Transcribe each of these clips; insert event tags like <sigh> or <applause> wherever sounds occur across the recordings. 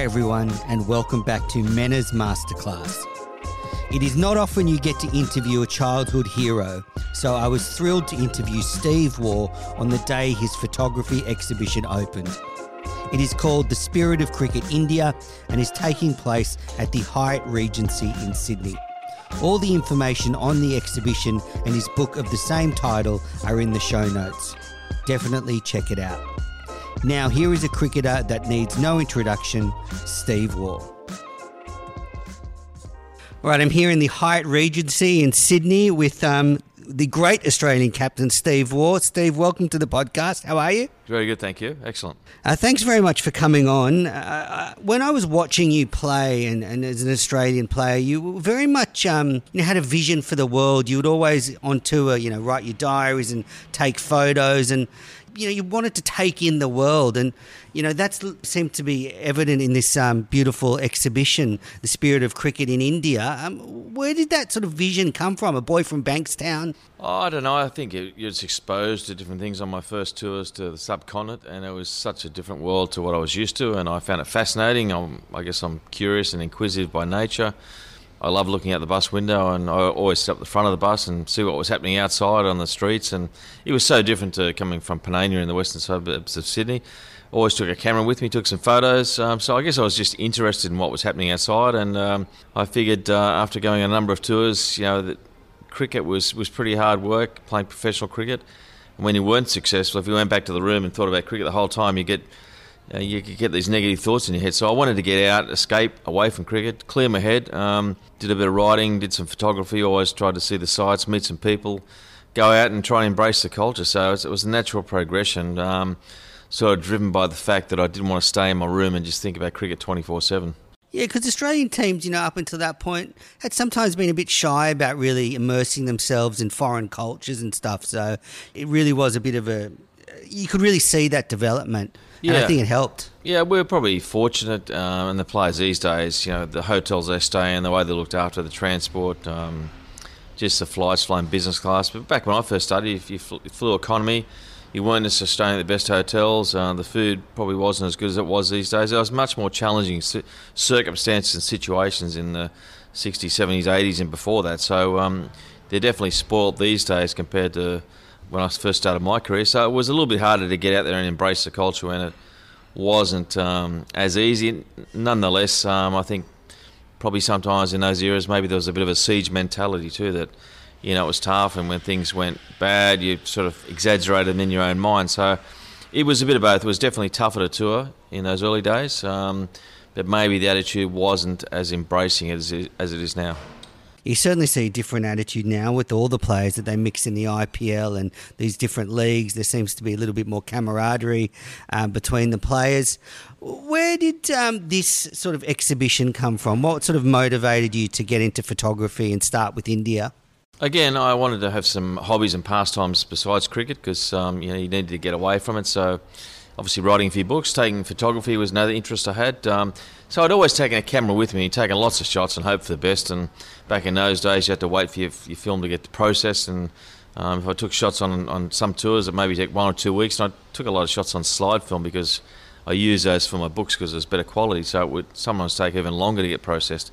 Hi, everyone, and welcome back to Menners Masterclass. It is not often you get to interview a childhood hero, so I was thrilled to interview Steve Waugh on the day his photography exhibition opened. It is called The Spirit of Cricket India and is taking place at the Hyatt Regency in Sydney. All the information on the exhibition and his book of the same title are in the show notes. Definitely check it out. Now, here is a cricketer that needs no introduction Steve Waugh. All right, I'm here in the Hyatt Regency in Sydney with um, the great Australian captain, Steve Waugh. Steve, welcome to the podcast. How are you? Very good, thank you. Excellent. Uh, thanks very much for coming on. Uh, when I was watching you play, and, and, as an Australian player, you very much um, you had a vision for the world. You would always on tour, you know, write your diaries and take photos, and you know, you wanted to take in the world, and you know that seemed to be evident in this um, beautiful exhibition, "The Spirit of Cricket in India." Um, where did that sort of vision come from? A boy from Bankstown? Oh, I don't know. I think it, you're exposed to different things on my first tours to the subcontinent, and it was such a different world to what I was used to, and I found it fascinating. I'm, I guess I'm curious and inquisitive by nature. I love looking out the bus window, and I always sit up the front of the bus and see what was happening outside on the streets. And it was so different to coming from Panania in the western suburbs of Sydney. Always took a camera with me, took some photos. Um, so I guess I was just interested in what was happening outside, and um, I figured uh, after going a number of tours, you know, that cricket was was pretty hard work playing professional cricket. And when you weren't successful, if you went back to the room and thought about cricket the whole time, you get uh, you could get these negative thoughts in your head. So I wanted to get out, escape away from cricket, clear my head. Um, did a bit of writing, did some photography. Always tried to see the sights, meet some people, go out and try and embrace the culture. So it was a natural progression. Um, sort of driven by the fact that I didn't want to stay in my room and just think about cricket twenty four seven. Yeah, because Australian teams, you know, up until that point, had sometimes been a bit shy about really immersing themselves in foreign cultures and stuff. So it really was a bit of a. You could really see that development. Yeah. And I think it helped. Yeah, we're probably fortunate, um, and the players these days, you know, the hotels they stay in, the way they looked after the transport, um, just the flights flying business class. But back when I first studied, if you flew economy, you weren't necessarily staying at the best hotels. Uh, the food probably wasn't as good as it was these days. There was much more challenging circumstances and situations in the 60s, 70s, 80s, and before that. So um, they're definitely spoiled these days compared to when I first started my career. So it was a little bit harder to get out there and embrace the culture when it wasn't um, as easy. Nonetheless, um, I think probably sometimes in those eras maybe there was a bit of a siege mentality too that you know it was tough and when things went bad you sort of exaggerated in your own mind. So it was a bit of both. It was definitely tougher to tour in those early days, um, but maybe the attitude wasn't as embracing as as it is now you certainly see a different attitude now with all the players that they mix in the IPL and these different leagues. There seems to be a little bit more camaraderie um, between the players. Where did um, this sort of exhibition come from? What sort of motivated you to get into photography and start with India? Again, I wanted to have some hobbies and pastimes besides cricket because um, you know you needed to get away from it. So obviously writing a few books, taking photography was another interest I had. Um, so I'd always taken a camera with me, taken lots of shots and hope for the best. And back in those days, you had to wait for your, your film to get processed. And um, if I took shots on, on some tours, it maybe take one or two weeks. And I took a lot of shots on slide film because I use those for my books because it's better quality. So it would sometimes take even longer to get processed.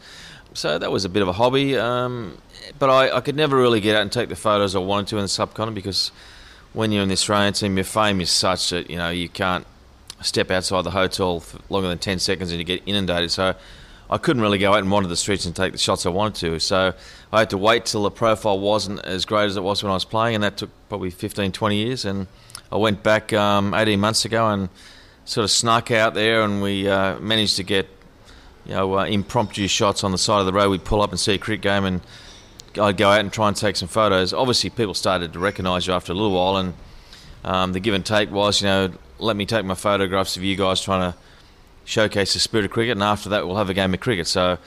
So that was a bit of a hobby. Um, but I, I could never really get out and take the photos I wanted to in the subcontinent because when you're in the Australian team, your fame is such that you know you can't step outside the hotel for longer than ten seconds and you get inundated. So I couldn't really go out and wander the streets and take the shots I wanted to. So I had to wait till the profile wasn't as great as it was when I was playing, and that took probably 15, 20 years. And I went back um, 18 months ago and sort of snuck out there, and we uh, managed to get you know uh, impromptu shots on the side of the road. We'd pull up and see a cricket game, and I'd go out and try and take some photos. Obviously, people started to recognise you after a little while, and um, the give and take was, you know, let me take my photographs of you guys trying to showcase the spirit of cricket, and after that, we'll have a game of cricket. So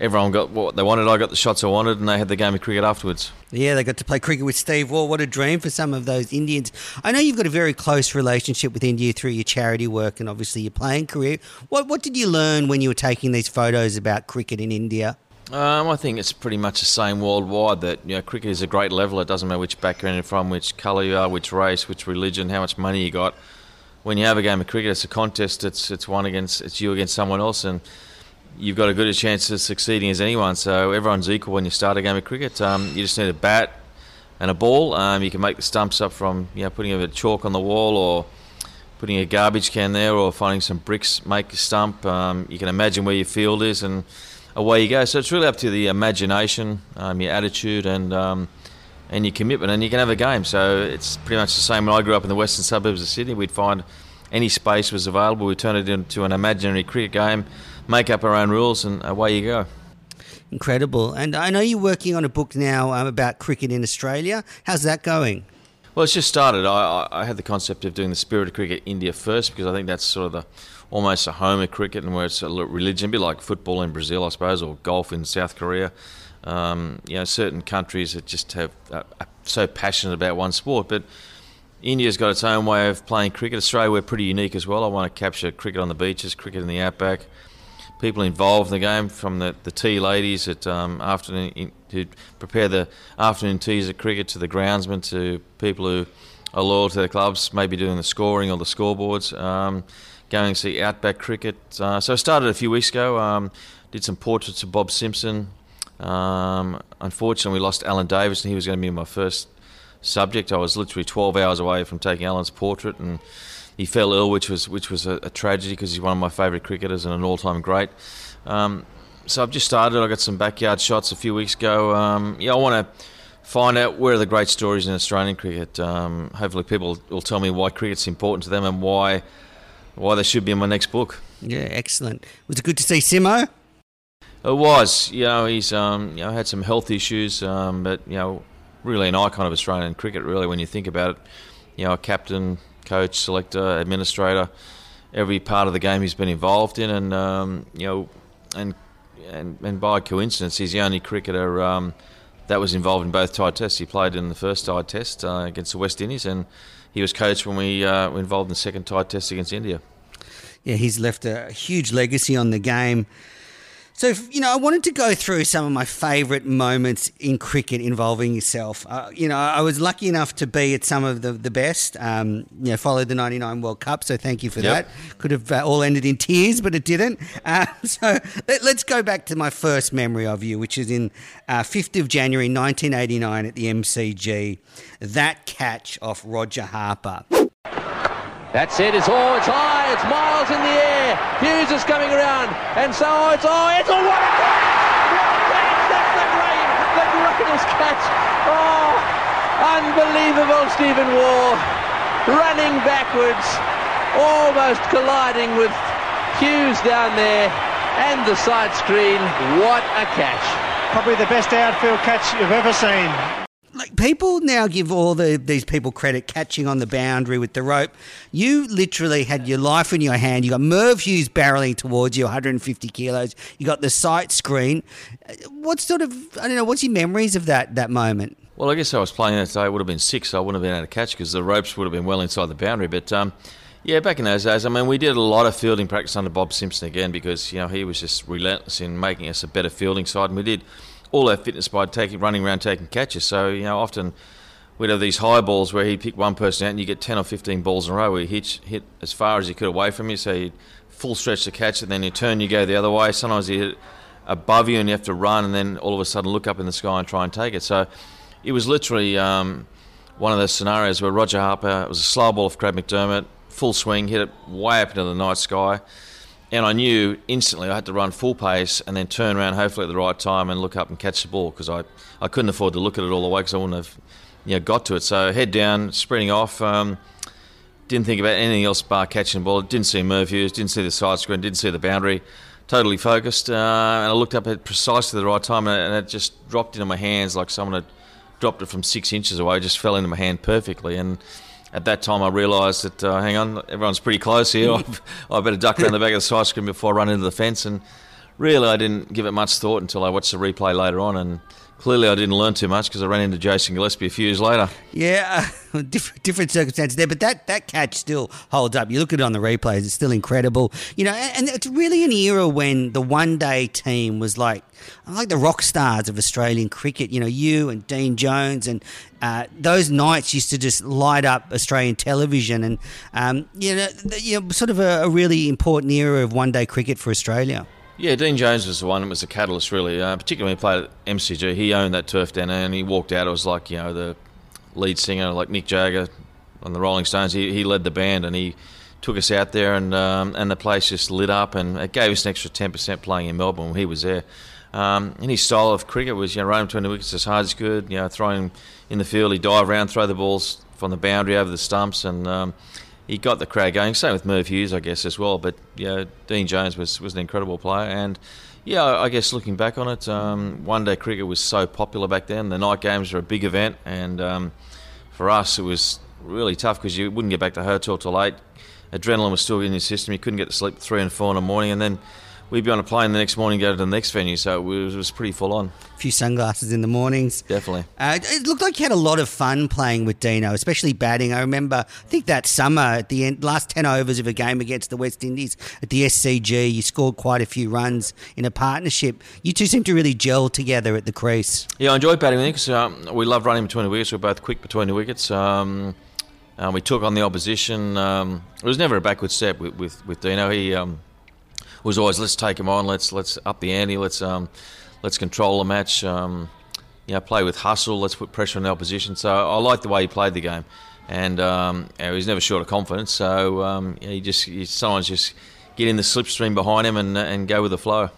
everyone got what they wanted. I got the shots I wanted, and they had the game of cricket afterwards. Yeah, they got to play cricket with Steve Waugh. What a dream for some of those Indians. I know you've got a very close relationship with India through your charity work and obviously your playing career. What what did you learn when you were taking these photos about cricket in India? Um, I think it's pretty much the same worldwide that you know cricket is a great level. It doesn't matter which background you're from, which colour you are, which race, which religion, how much money you got when you have a game of cricket, it's a contest. It's it's one against it's you against someone else, and you've got a good a chance of succeeding as anyone. So everyone's equal when you start a game of cricket. Um, you just need a bat and a ball. Um, you can make the stumps up from you know putting a bit of chalk on the wall or putting a garbage can there or finding some bricks make a stump. Um, you can imagine where your field is and away you go. So it's really up to the imagination, um, your attitude, and um, and your commitment, and you can have a game. So it's pretty much the same. When I grew up in the western suburbs of Sydney, we'd find any space was available, we'd turn it into an imaginary cricket game, make up our own rules, and away you go. Incredible. And I know you're working on a book now um, about cricket in Australia. How's that going? Well, it's just started. I, I, had the concept of doing the spirit of cricket India first because I think that's sort of the almost a home of cricket and where it's a religion, a bit like football in Brazil, I suppose, or golf in South Korea. Um, you know, certain countries that just have uh, are so passionate about one sport, but India's got its own way of playing cricket. Australia, we're pretty unique as well. I want to capture cricket on the beaches, cricket in the outback. People involved in the game, from the, the tea ladies at um, afternoon in, who prepare the afternoon teas at cricket to the groundsmen to people who are loyal to their clubs, maybe doing the scoring or the scoreboards, um, going to see outback cricket. Uh, so I started a few weeks ago. Um, did some portraits of Bob Simpson, um, unfortunately, we lost Alan Davidson, and he was going to be my first subject. I was literally 12 hours away from taking Alan's portrait, and he fell ill, which was which was a, a tragedy because he's one of my favourite cricketers and an all-time great. Um, so I've just started. I got some backyard shots a few weeks ago. Um, yeah, I want to find out where are the great stories in Australian cricket. Um, hopefully, people will tell me why cricket's important to them and why why they should be in my next book. Yeah, excellent. Was it good to see Simo? It was. You know, he's um, you know had some health issues, um, but you know, really an icon of Australian cricket. Really, when you think about it, you know, a captain, coach, selector, administrator, every part of the game he's been involved in, and um, you know, and and and by coincidence, he's the only cricketer um, that was involved in both tied tests. He played in the first tied test uh, against the West Indies, and he was coach when we uh, were involved in the second tie test against India. Yeah, he's left a huge legacy on the game. So, you know, I wanted to go through some of my favourite moments in cricket involving yourself. Uh, you know, I was lucky enough to be at some of the, the best, um, you know, followed the 99 World Cup, so thank you for yep. that. Could have uh, all ended in tears, but it didn't. Uh, <laughs> so let, us go back to my first memory of you, which is in 5th uh, of January 1989 at the MCG. That catch off Roger Harper. That's it. It's all. It's high. It's miles in the air. Hughes is coming around, and so oh, it's oh, it's a what a catch! What a catch! That's the great, the greatest catch. Oh, unbelievable! Stephen Waugh running backwards, almost colliding with Hughes down there, and the side screen. What a catch! Probably the best outfield catch you've ever seen like people now give all the these people credit catching on the boundary with the rope. You literally had your life in your hand. You got Merv Hughes barreling towards you, 150 kilos. You got the sight screen. What sort of I don't know? What's your memories of that that moment? Well, I guess I was playing that day. It would have been six. So I wouldn't have been able to catch because the ropes would have been well inside the boundary. But um, yeah, back in those days, I mean, we did a lot of fielding practice under Bob Simpson again because you know he was just relentless in making us a better fielding side, and we did all our fitness by taking running around taking catches. So you know, often we'd have these high balls where he'd pick one person out and you get 10 or 15 balls in a row where he hit, hit as far as he could away from you. So he'd full stretch to catch it, then you turn, you go the other way. Sometimes he hit above you and you have to run and then all of a sudden look up in the sky and try and take it. So it was literally um, one of those scenarios where Roger Harper, it was a slow ball of Craig McDermott, full swing, hit it way up into the night sky and I knew instantly I had to run full pace and then turn around, hopefully at the right time, and look up and catch the ball because I, I couldn't afford to look at it all the way because I wouldn't have you know, got to it. So head down, sprinting off. Um, didn't think about anything else bar catching the ball. Didn't see Merv didn't see the side screen, didn't see the boundary. Totally focused, uh, and I looked up at precisely the right time, and it just dropped into my hands like someone had dropped it from six inches away. It just fell into my hand perfectly, and at that time I realised that uh, hang on, everyone's pretty close here. <laughs> <laughs> I better duck around the back of the side screen before I run into the fence. And really, I didn't give it much thought until I watched the replay later on, and clearly I didn't learn too much because I ran into Jason Gillespie a few years later. Yeah, <laughs> different, different circumstances there, but that, that catch still holds up. You look at it on the replays; it's still incredible. You know, and, and it's really an era when the one day team was like like the rock stars of Australian cricket. You know, you and Dean Jones, and uh, those nights used to just light up Australian television, and um, you know, you know, sort of a, a really important era of one day cricket for Australia. Yeah, Dean Jones was the one that was the catalyst, really. Uh, particularly when he played at MCG, he owned that turf down there, and he walked out. It was like you know the lead singer, like Mick Jagger on the Rolling Stones. He, he led the band, and he took us out there, and um, and the place just lit up, and it gave us an extra ten percent playing in Melbourne when he was there. Um, and his style of cricket was you know running between the wickets as hard as good, you know throwing in the field, he dive around, throw the balls from the boundary over the stumps, and um, he got the crowd going. Same with Merv Hughes, I guess, as well. But yeah, Dean Jones was was an incredible player, and yeah, I guess looking back on it, um, one day cricket was so popular back then. The night games were a big event, and um, for us, it was really tough because you wouldn't get back to hotel till late. Adrenaline was still in your system. You couldn't get to sleep three and four in the morning, and then we'd be on a plane the next morning, go to the next venue. So it was, it was pretty full on. A few sunglasses in the mornings. Definitely. Uh, it looked like you had a lot of fun playing with Dino, especially batting. I remember, I think that summer at the end, last 10 overs of a game against the West Indies at the SCG, you scored quite a few runs in a partnership. You two seem to really gel together at the crease. Yeah, I enjoyed batting with him because um, we love running between the wickets. We're both quick between the wickets. Um, uh, we took on the opposition. Um, it was never a backward step with, with, with Dino. He um, was always let's take him on, let's let's up the ante, let's um, let's control the match, um, you know, play with hustle, let's put pressure on the opposition. So I like the way he played the game, and um, know, he's never short of confidence. So um, he just he, someone's just get in the slipstream behind him and and go with the flow.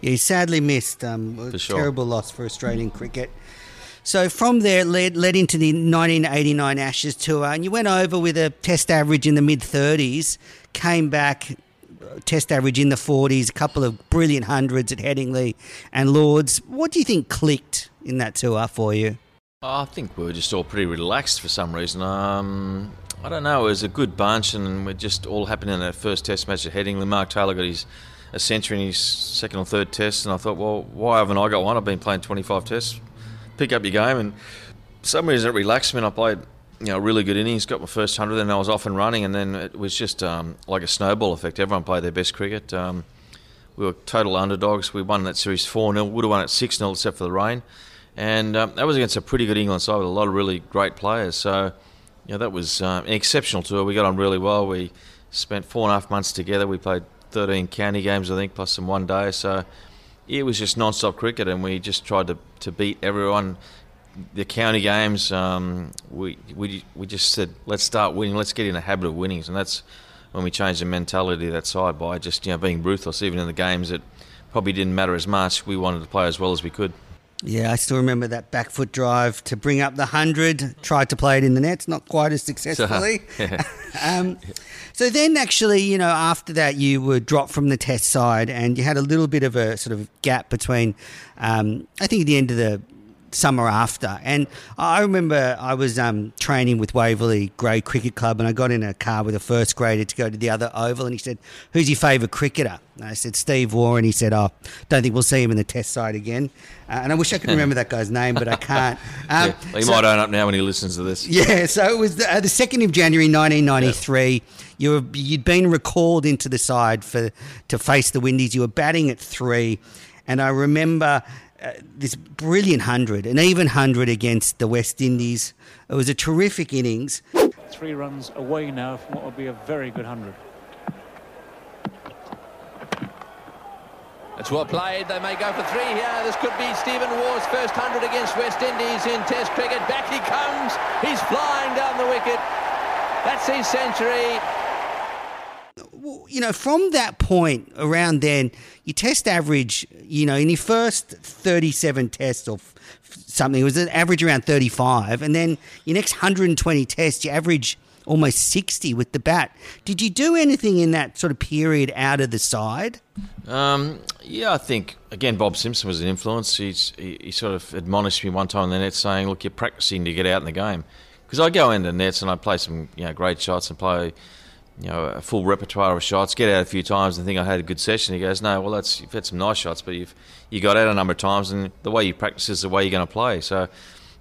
Yeah, he's sadly missed. Um, For sure. Terrible loss for Australian cricket. So from there, led, led into the 1989 Ashes tour, and you went over with a test average in the mid 30s, came back, test average in the 40s, a couple of brilliant hundreds at Headingley and Lords. What do you think clicked in that tour for you? I think we were just all pretty relaxed for some reason. Um, I don't know. It was a good bunch, and we're just all happening in that first Test match at Headingley. Mark Taylor got his a century in his second or third Test, and I thought, well, why haven't I got one? I've been playing 25 Tests. Pick up your game, and some reason it relaxed me. And I played, you know, really good innings. Got my first hundred, then I was off and running, and then it was just um, like a snowball effect. Everyone played their best cricket. Um, we were total underdogs. We won that series 4 0. Would have won it 6 0 except for the rain. And um, that was against a pretty good England side with a lot of really great players. So, you know, that was um, an exceptional tour. We got on really well. We spent four and a half months together. We played 13 county games, I think, plus some one day. So it was just non stop cricket, and we just tried to, to beat everyone. The county games, um, we, we, we just said, let's start winning, let's get in a habit of winning. And that's when we changed the mentality of that side by just you know being ruthless, even in the games that probably didn't matter as much. We wanted to play as well as we could. Yeah, I still remember that back foot drive to bring up the 100. Tried to play it in the nets, not quite as successfully. <laughs> <laughs> um, so then, actually, you know, after that, you were dropped from the test side and you had a little bit of a sort of gap between, um, I think, at the end of the summer after. And I remember I was um, training with Waverley Grade Cricket Club and I got in a car with a first grader to go to the other oval and he said, Who's your favourite cricketer? And I said, Steve. And he said, Oh, don't think we'll see him in the test side again. Uh, and I wish I could remember that guy's name, but I can't. <laughs> Um, yeah, he so- might own up now when he listens to this. <laughs> yeah, so it was the, uh, the 2nd of January 1993. You were, you'd been recalled into the side for to face the Windies. You were batting at three. And I remember uh, this brilliant 100, an even 100 against the West Indies. It was a terrific innings. Three runs away now from what would be a very good hundred. It's well played. They may go for three here. This could be Stephen Waugh's first hundred against West Indies in Test cricket. Back he comes. He's flying down the wicket. That's his century. You know, from that point around then, your test average, you know, in your first 37 tests or f- something, it was an average around 35. And then your next 120 tests, you average almost 60 with the bat. Did you do anything in that sort of period out of the side? Um, yeah, I think again Bob Simpson was an influence. He's, he, he sort of admonished me one time in the net, saying, "Look, you're practicing to get out in the game." Because I go into nets and I play some you know great shots and play you know a full repertoire of shots, get out a few times and think I had a good session. He goes, "No, well that's you've had some nice shots, but you've you got out a number of times, and the way you practice is the way you're going to play." So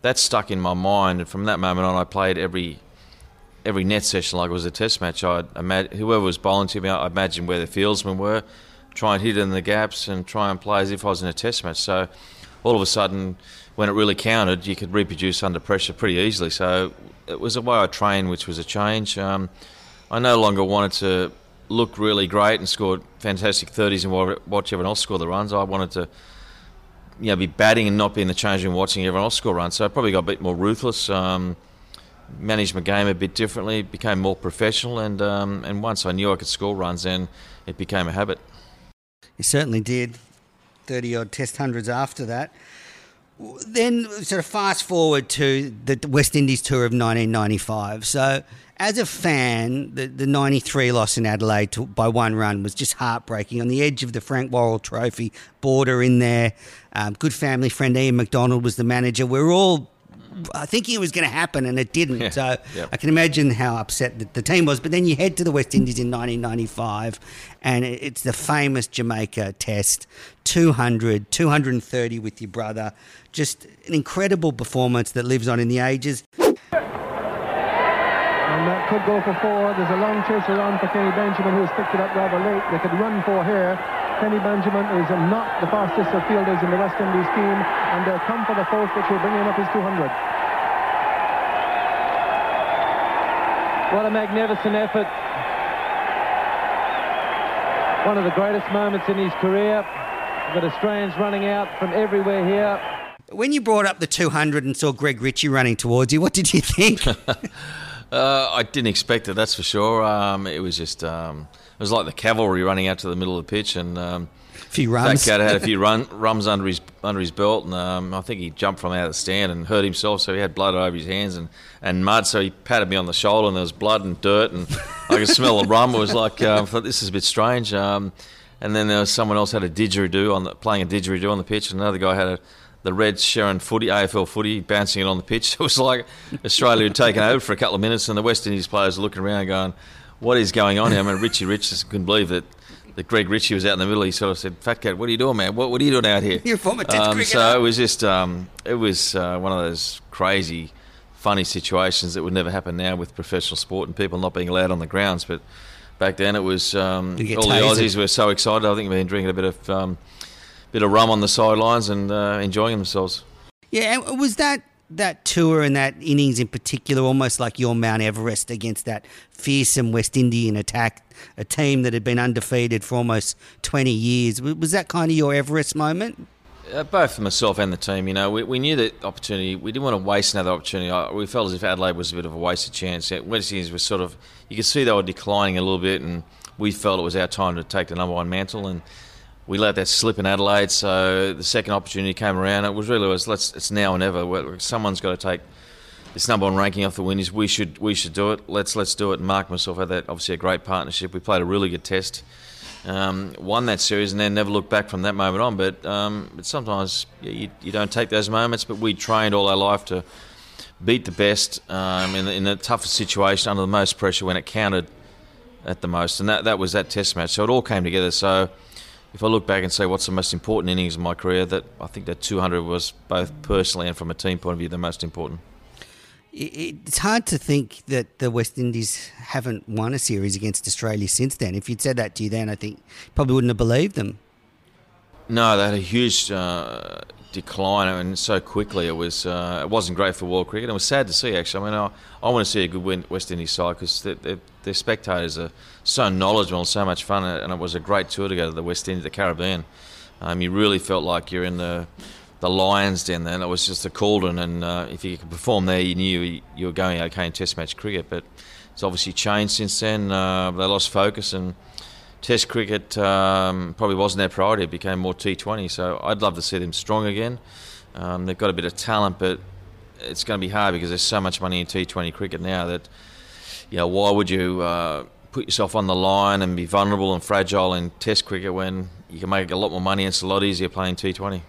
that stuck in my mind, and from that moment on, I played every every net session like it was a test match. Imagine whoever was bowling to me, I'd imagine where the fieldsmen were, try and hit in the gaps, and try and play as if I was in a test match. So all of a sudden, when it really counted, you could reproduce under pressure pretty easily. So it was a way I trained, which was a change. Um, I no longer wanted to look really great and score fantastic 30s and watch everyone else score the runs. I wanted to you know, be batting and not be in the change room watching everyone else score runs. So I probably got a bit more ruthless. Um, managed my game a bit differently, became more professional, and um, and once I knew I could score runs, then it became a habit. You certainly did. Thirty odd Test hundreds after that. Then sort of fast forward to the West Indies tour of 1995. So as a fan, the, the 93 loss in Adelaide to, by one run was just heartbreaking. On the edge of the Frank Worrell Trophy, border in there. Um, good family friend Ian McDonald was the manager. We are all thinking it was going to happen and it didn't. Yeah, so yep. I can imagine how upset the, the, team was. But then you head to the West Indies in 1995 and it's the famous Jamaica test 200, 230 with your brother. Just an incredible performance that lives on in the ages. And that could go for four. There's a long chase around for Kenny Benjamin, who's picked it up rather late. They could run four here. Kenny Benjamin is not the fastest of fielders in the West Indies team, and they'll come for the fourth, which will bring him up his 200. What a magnificent effort. One of the greatest moments in his career. We've got Australians running out from everywhere here. When you brought up the 200 and saw Greg Ritchie running towards you, what did you think? <laughs> uh, I didn't expect it, that's for sure. Um, it was just, um, it was like the cavalry running out to the middle of the pitch, and um, few rums. That cat had a few <laughs> run, rums under his under his belt, and um, I think he jumped from out of the stand and hurt himself, so he had blood over his hands and, and mud. So he patted me on the shoulder, and there was blood and dirt, and <laughs> I could smell the rum. It was like um, I thought this is a bit strange. Um, and then there was someone else had a didgeridoo on the, playing a didgeridoo on the pitch, and another guy had a the red Sherrin footy, AFL footy, bouncing it on the pitch. <laughs> It was like Australia had taken over for a couple of minutes, and the West Indies players were looking around going, "What is going on here?" I mean, Richie Rich couldn't believe that that Greg Ritchie was out in the middle. He sort of said, "Fat cat, what are you doing, man? What, what are you doing out here?" <laughs> You're former Test um, So it was just, um, it was uh, one of those crazy, funny situations that would never happen now with professional sport and people not being allowed on the grounds. But back then, it was um, all the Aussies were so excited. I think they've been drinking a bit of, um, bit of rum on the sidelines and uh, enjoying themselves. Yeah, and was that that tour and that innings in particular, almost like your Mount Everest against that fearsome West Indian attack, a team that had been undefeated for almost 20 years. Was that kind of your Everest moment? Uh, both for myself and the team, you know, we, we knew that opportunity. We didn't want to waste another opportunity. We felt as if Adelaide was a bit of a wasted chance. West Indies was sort of, you could see they were declining a little bit, and we felt it was our time to take the number one mantle. And we let that slip in Adelaide. So the second opportunity came around. It was really was let's it's now or never. Someone's got to take this number one ranking off the Windies. We should we should do it. Let's let's do it. And Mark myself had that obviously a great partnership. We played a really good test. Um, won that series and then never looked back from that moment on. But, um, but sometimes you, you, don't take those moments. But we trained all our life to beat the best um, in, the, in the toughest situation under the most pressure when it counted at the most. And that, that was that test match. So it all came together. So if I look back and say what's the most important innings of my career, that I think that 200 was both personally and from a team point of view the most important. It's hard to think that the West Indies haven't won a series against Australia since then. If you'd said that to you then, I think probably wouldn't have believed them. No, they had a huge uh, decline, and so quickly it was. Uh, it wasn't great for world cricket. It was sad to see, actually. I mean, I, I want to see a good West Indies side because their spectators are so knowledgeable and so much fun, and it was a great tour to go to the West Indies, the Caribbean. Um, you really felt like you're in the the Lions Den then. It was just a cauldron, and uh, if you could perform there, you knew you were going okay in Test match cricket. But it's obviously changed since then. Uh, they lost focus, and Test cricket um, probably wasn't their priority. It became more T20. So I'd love to see them strong again. Um, they've got a bit of talent, but it's going to be hard because there's so much money in T20 cricket now that, you know, why would you uh, put yourself on the line and be vulnerable and fragile in Test cricket when you can make a lot more money and it's a lot easier playing T20?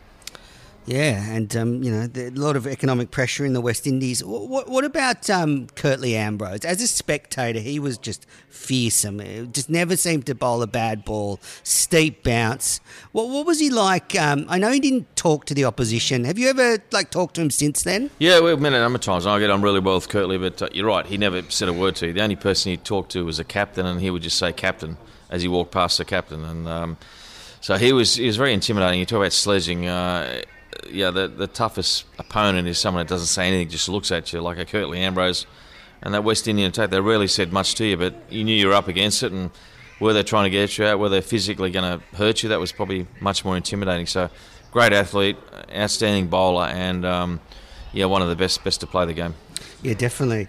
Yeah, and um, you know, a lot of economic pressure in the West Indies. What, what about um, Curtly Ambrose? As a spectator, he was just fearsome. It just never seemed to bowl a bad ball. Steep bounce. What, what was he like? Um, I know he didn't talk to the opposition. Have you ever like talked to him since then? Yeah, we've met a number of times. I get on really well with Curtly, but uh, you're right. He never said a word to you. The only person he talked to was a captain, and he would just say "captain" as he walked past the captain, and. Um, so he was he was very intimidating. You talk about sledging. Uh, yeah, the the toughest opponent is someone that doesn't say anything, just looks at you like a Curtly Ambrose. And that West Indian attack, they rarely said much to you, but you knew you were up against it, and were they trying to get you out, were they physically going to hurt you, that was probably much more intimidating. So, great athlete, outstanding bowler, and um, yeah, one of the best best to play the game. Yeah, definitely.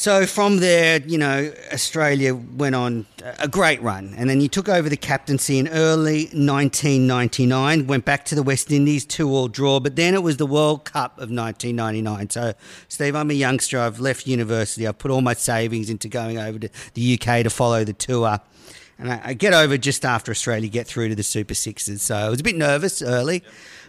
So from there, you know, Australia went on a great run, and then you took over the captaincy in early 1999. Went back to the West Indies, two-all draw, but then it was the World Cup of 1999. So, Steve, I'm a youngster. I've left university. I've put all my savings into going over to the UK to follow the tour, and I, I get over just after Australia get through to the Super Sixes. So I was a bit nervous early,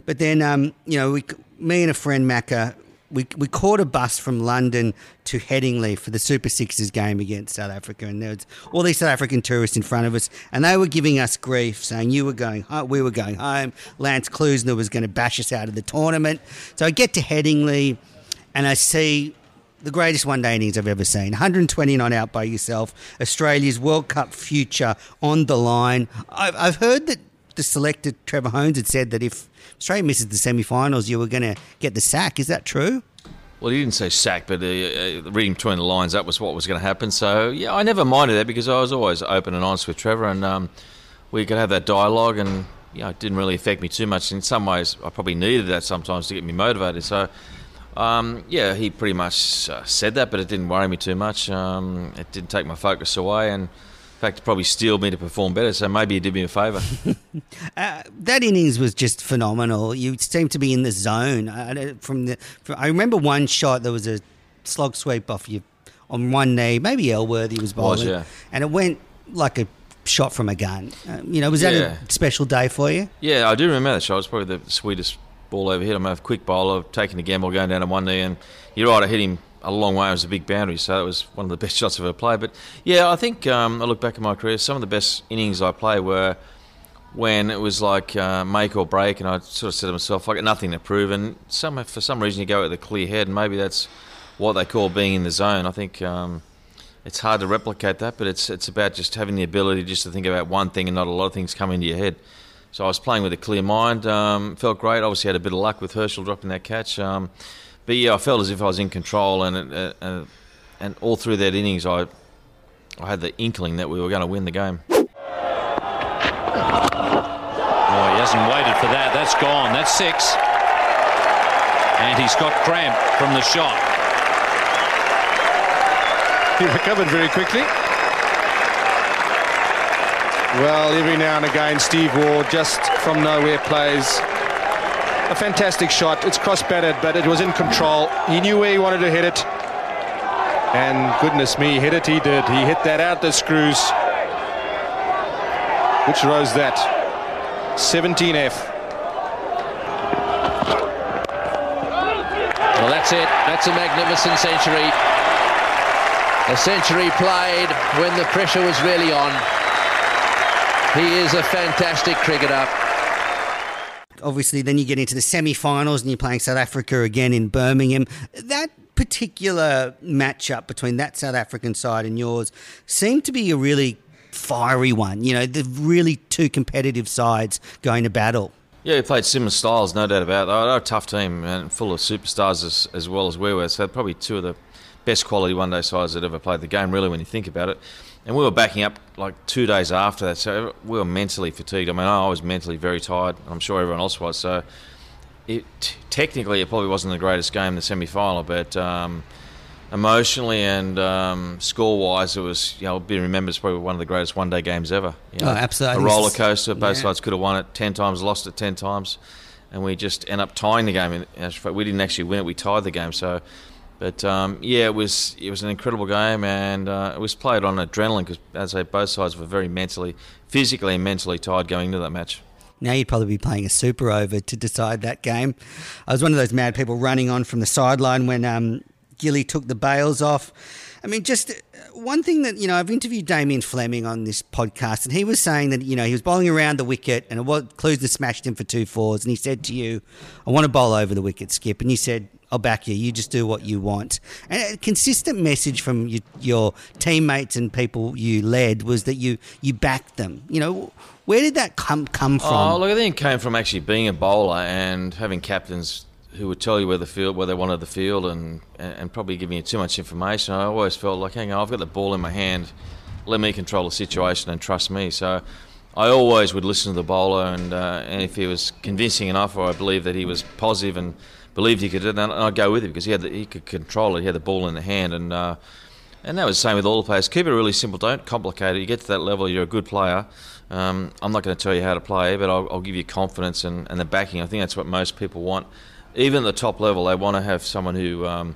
but then, um, you know, we, me and a friend Macca we, we caught a bus from London to Headingley for the Super Sixes game against South Africa, and there was all these South African tourists in front of us, and they were giving us grief, saying you were going, home, we were going home. Lance Klusener was going to bash us out of the tournament. So I get to Headingley, and I see the greatest one day innings I've ever seen. 129 out by yourself. Australia's World Cup future on the line. I've, I've heard that the selected Trevor Hohns had said that if Australia misses the semi-finals, you were going to get the sack. Is that true? Well, he didn't say sack, but uh, uh, reading between the lines, that was what was going to happen. So, yeah, I never minded that because I was always open and honest with Trevor, and um, we could have that dialogue, and you know, it didn't really affect me too much. In some ways, I probably needed that sometimes to get me motivated. So, um, yeah, he pretty much uh, said that, but it didn't worry me too much. Um, it didn't take my focus away, and fact, it probably steeled me to perform better. So maybe he did me a favour. <laughs> uh, that innings was just phenomenal. You seemed to be in the zone. Uh, from the, from, I remember one shot. There was a slog sweep off you on one knee. Maybe Elworthy was bowling, was, yeah. and it went like a shot from a gun. Uh, you know, was that yeah. a special day for you? Yeah, I do remember that shot. It was probably the sweetest ball ever hit. I'm a quick bowler, taking a gamble, going down on one knee, and you're right. I hit him a long way. It was a big boundary, so it was one of the <laughs> best shots I've ever played. But yeah, I think um, I look back at my career. Some of the best innings I played were when it was like uh, make or break, and I sort of said to myself, I got nothing to prove. And some for some reason you go with a clear head, and maybe that's what they call being in the zone. I think. Um, it's hard to replicate that, but it's it's about just having the ability just to think about one thing and not a lot of things come into your head. So I was playing with a clear mind. Um, felt great. Obviously had a bit of luck with Herschelle dropping that catch. Um, but yeah, I felt as if I was in control, and uh, uh, and all through that innings, I I had the inkling that we were going to win the game. Oh, he hasn't waited for that. That's gone. That's six. And he's got cramp from the shot. He recovered very quickly. Well, every now and again, Steve Waugh just from nowhere plays a fantastic shot. It's cross-batted, but it was in control. He knew where he wanted to hit it. And goodness me, hit it he did. He hit that out the screws. Which rose that? 17F. Well, that's it. That's a magnificent century. A century played when the pressure was really on. He is a fantastic cricketer obviously, then you get into the semi-finals and you're playing South Africa again in Birmingham. That particular matchup between that South African side and yours seemed to be a really fiery one. You know, the really two competitive sides going to battle. Yeah, we played similar styles, no doubt about it. They're a tough team and full of superstars as, as well as we were. So probably two of the best quality one-day sides that ever played the game. Really, when you think about it, and we were backing up like two days after that, so we were mentally fatigued. I mean, I was mentally very tired. I'm sure everyone else was. So, it technically it probably wasn't the greatest game, the semi-final, but um, emotionally and um, score-wise, it was you know be remembered as probably one of the greatest one-day games ever. You know, Oh, absolutely. A roller coaster. Both Yeah. sides could have won it ten times, lost it ten times, and we just end up tying the game. In actual fact, we didn't actually win it; we tied the game. So. But um, yeah, it was it was an incredible game, and uh, it was played on adrenaline because, as I say, both sides were very mentally, physically, and mentally tired going into that match. Now you'd probably be playing a super over to decide that game. I was one of those mad people running on from the sideline when um, Gilly took the bails off. I mean, just uh, one thing that, you know, I've interviewed Damien Fleming on this podcast, and he was saying that, you know, he was bowling around the wicket and it was, smashed him for two fours, and he said to you, I want to bowl over the wicket, Skip. And you said, I'll back you. You just do what you want. And a consistent message from your, your teammates and people you led was that you, you backed them. You know, where did that come, come from? Oh, look, I think it came from actually being a bowler and having captains who would tell you where the field, where they wanted the field, and and probably giving you too much information. I always felt like, hang on, I've got the ball in my hand. Let me control the situation and trust me. So. I always would listen to the bowler, and, uh, and if he was convincing enough, or I believed that he was positive and believed he could do it, then I'd go with him because he had the, he could control it. He had the ball in the hand, and uh, and that was the same with all the players. Keep it really simple. Don't complicate it. You get to that level, you're a good player. Um, I'm not going to tell you how to play, but I'll, I'll give you confidence and, and the backing. I think that's what most people want. Even at the top level, they want to have someone who um,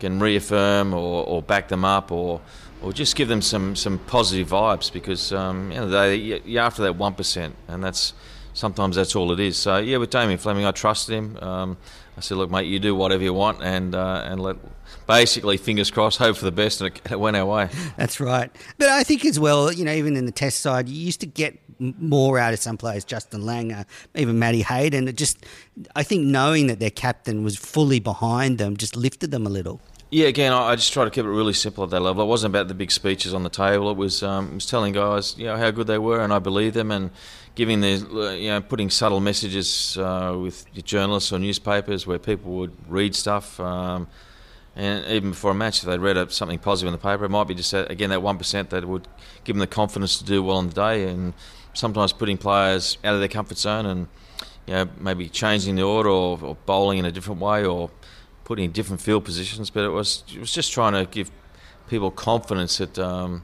can reaffirm or, or back them up or or just give them some, some positive vibes because um, you know, they, you're after that 1%, and that's sometimes that's all it is. So, yeah, with Damien Fleming, I trusted him. Um, I said, look, mate, you do whatever you want and, uh, and let basically, fingers crossed, hope for the best, and it, <laughs> it went our way. That's right. But I think as well, you know, even in the test side, you used to get more out of some players, Justin Langer, even Matty Hayden. It just, I think knowing that their captain was fully behind them just lifted them a little. Yeah, again, I I just try to keep it really simple at that level. It wasn't about the big speeches on the table. It was, um, it was telling guys, you know, how good they were, and I believe them, and giving the, uh, you know, putting subtle messages uh, with journalists or newspapers where people would read stuff. Um, and even before a match, if they read something positive in the paper, it might be just that, again that one percent that would give them the confidence to do well on the day, and sometimes putting players out of their comfort zone, and you know maybe changing the order or, or bowling in a different way or putting in different field positions. But it was it was just trying to give people confidence that. Um,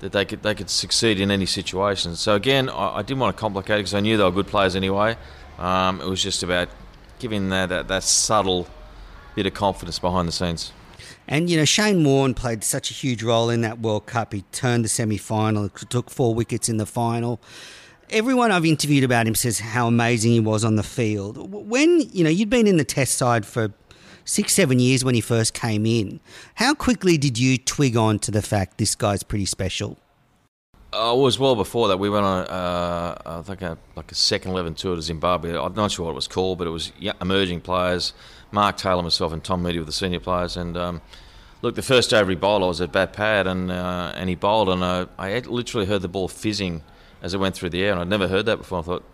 that they could they could succeed in any situation. So again, I, I didn't want to complicate it because I knew they were good players anyway. Um, it was just about giving that, that that subtle bit of confidence behind the scenes. And, you know, Shane Warne played such a huge role in that World Cup. He turned the semi final, took four wickets in the final. Everyone I've interviewed about him says how amazing he was on the field. When, you know, you'd been in the test side for six, seven years when he first came in, how quickly did you twig on to the fact this guy's pretty special? Uh, it was well before that. We went on, uh, I think, a, like a second 11 tour to Zimbabwe. I'm not sure what it was called, but it was emerging players. Mark Taylor, myself, and Tom Moody were the senior players. And um, look, the first he bowled, I was at bat pad, and uh, and he bowled, and uh, I literally heard the ball fizzing as it went through the air, and I'd never heard that before. I thought,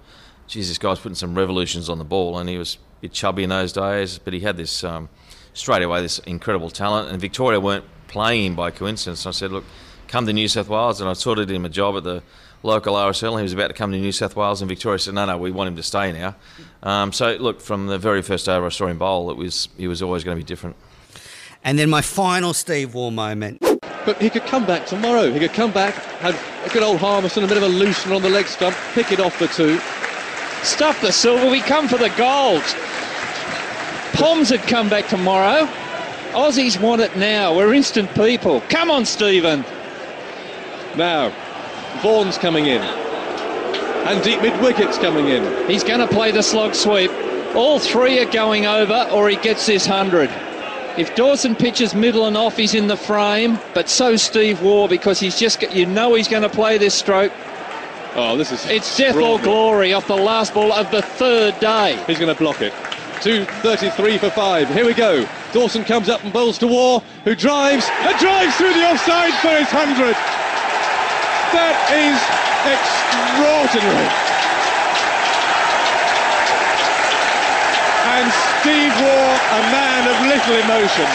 geez, this guy's putting some revolutions on the ball, and he was a bit chubby in those days, but he had this um, straight away this incredible talent. And Victoria weren't playing him by coincidence. So I said, look, come to New South Wales, and I sorted him a job at the local RSL. And he was about to come to New South Wales, and Victoria said, no, no, we want him to stay now. Um, so look, from the very first over I saw him bowl, it was he was always going to be different. And then my final Steve Waugh moment. But he could come back tomorrow. He could come back, have a good old Harmison, a bit of a loosener on the leg stump, pick it off for two. Stuff the silver, we come for the gold. Poms had come back tomorrow. Aussies want it now. We're instant people. Come on, Stephen. Now, Vaughan's coming in. And deep mid wicket's coming in. He's going to play the slog sweep. All three are going over, or he gets this 100. If Dawson pitches middle and off, he's in the frame, but so Steve Waugh because he's just, you know he's going to play this stroke. Oh, this is. It's death or glory off the last ball of the third day. He's going to block it. 2.33 for five. Here we go. Dawson comes up and bowls to Waugh, who drives and drives through the offside for his 100. That is extraordinary. And Steve Waugh, a man of little emotion,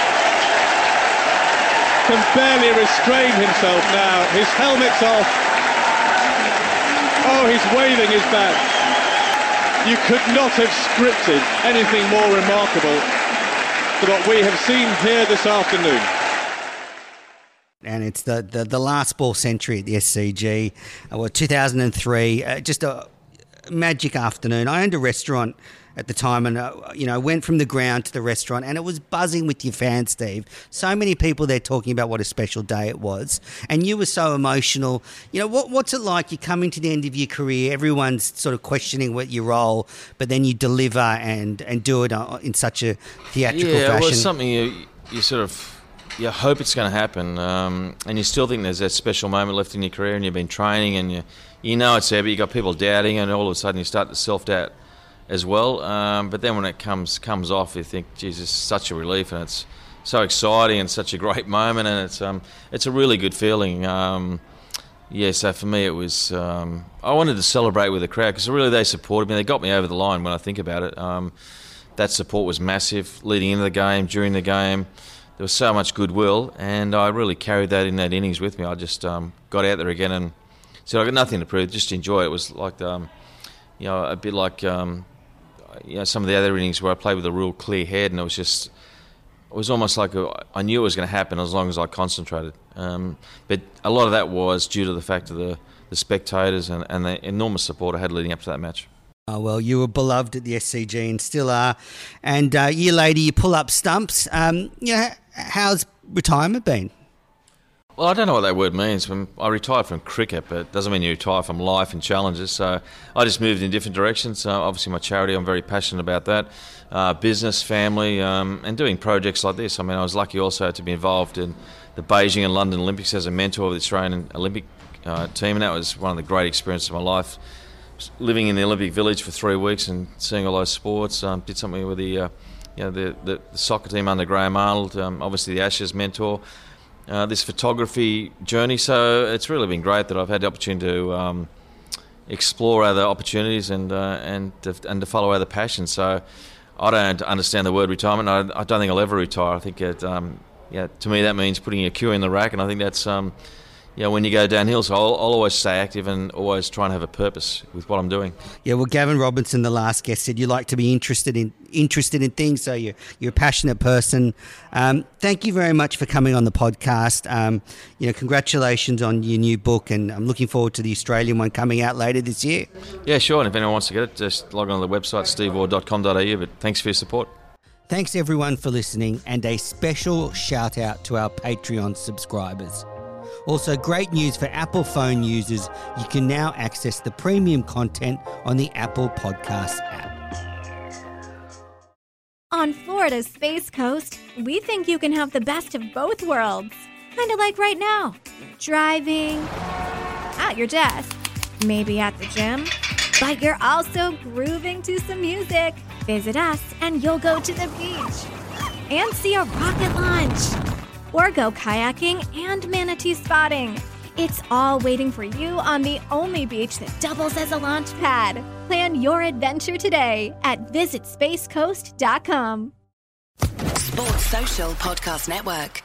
can barely restrain himself now. His helmet's off. Oh, he's waving his bat. You could not have scripted anything more remarkable. than what we have seen here this afternoon. and it's the, the, the last ball century at the SCG. Uh, well, 2003, uh, just a magic afternoon. I owned a restaurant at the time and, uh, you know, went from the ground to the restaurant and it was buzzing with your fans, Steve. So many people there talking about what a special day it was. And you were so emotional. You know, what, what's it like? You're coming to the end of your career, everyone's sort of questioning what your role, but then you deliver and, and do it uh, in such a theatrical yeah, fashion. well, it's something you, you sort of you hope it's going to happen, um, and you still think there's that special moment left in your career, and you've been training, and you you know it's there, but you got people doubting, and all of a sudden you start to self doubt as well. Um, but then when it comes comes off, you think, Jesus, such a relief, and it's so exciting and such a great <laughs> moment, and it's um, it's a really good feeling. Um, yeah, so for me, it was um, I wanted to celebrate with the crowd because really they supported me. They got me over the line when I think about it. Um, that support was massive leading into the game, during the game. There was so much goodwill, and I really carried that in that innings with me. I just um, got out there again and said, "I've got nothing to prove, just enjoy it." Was like, um, you know, a bit like um, you know some of the other innings where I played with a real clear head, and it was just it was almost like a, I knew it was going to happen as long as I concentrated. Um, but a lot of that was due to the fact of the, the spectators and, and the enormous support I had leading up to that match. Oh, well, you were beloved at the SCG and still are. And uh, year later, you pull up stumps. Um, know, how's retirement been? Well, I don't know what that word means. I retired from cricket, but it doesn't mean you retire from life and challenges. So I just moved in different directions. Uh, obviously, my charity, I'm very passionate about that. Uh, business, family, um, and doing projects like this. I mean, I was lucky also to be involved in the Beijing and London Olympics as a mentor of the Australian Olympic uh, team, and that was one of the great experiences of my life. Living in the Olympic Village for three weeks and seeing all those sports. Um, did something with the, uh, you know, the, the, soccer team under Graham Arnold. Um, obviously, the Ashes mentor. Uh, this photography journey. So it's really been great that I've had the opportunity to um, explore other opportunities and uh, and to, and to follow other passions. So I don't understand the word retirement. I, I don't think I'll ever retire. I think it, um, yeah, to me that means putting your cue in the rack, and I think that's yeah, when you go downhill. So I'll, I'll, always stay active and always try and have a purpose with what I'm doing. Yeah, well, Gavin Robinson, the last guest, said you like to be interested in interested in things. So you're you're a passionate person. Um, thank you very much for coming on the podcast. Um, you know, congratulations on your new book, and I'm looking forward to the Australian one coming out later this year. Yeah, sure. And if anyone wants to get it, just log on to the website stevewaugh.com.au. But thanks for your support. Thanks everyone for listening, and a special shout out to our Patreon subscribers. Also, great news for Apple phone users you can now access the premium content on the Apple Podcast app. On Florida's Space Coast, we think you can have the best of both worlds. Kind of like right now driving, at your desk, maybe at the gym, but you're also grooving to some music. Visit us and you'll go to the beach and see a rocket launch or go kayaking and manatee spotting. It's all waiting for you on the only beach that doubles as a launch pad. Plan your adventure today at visitspacecoast.com. Sports Social Podcast Network.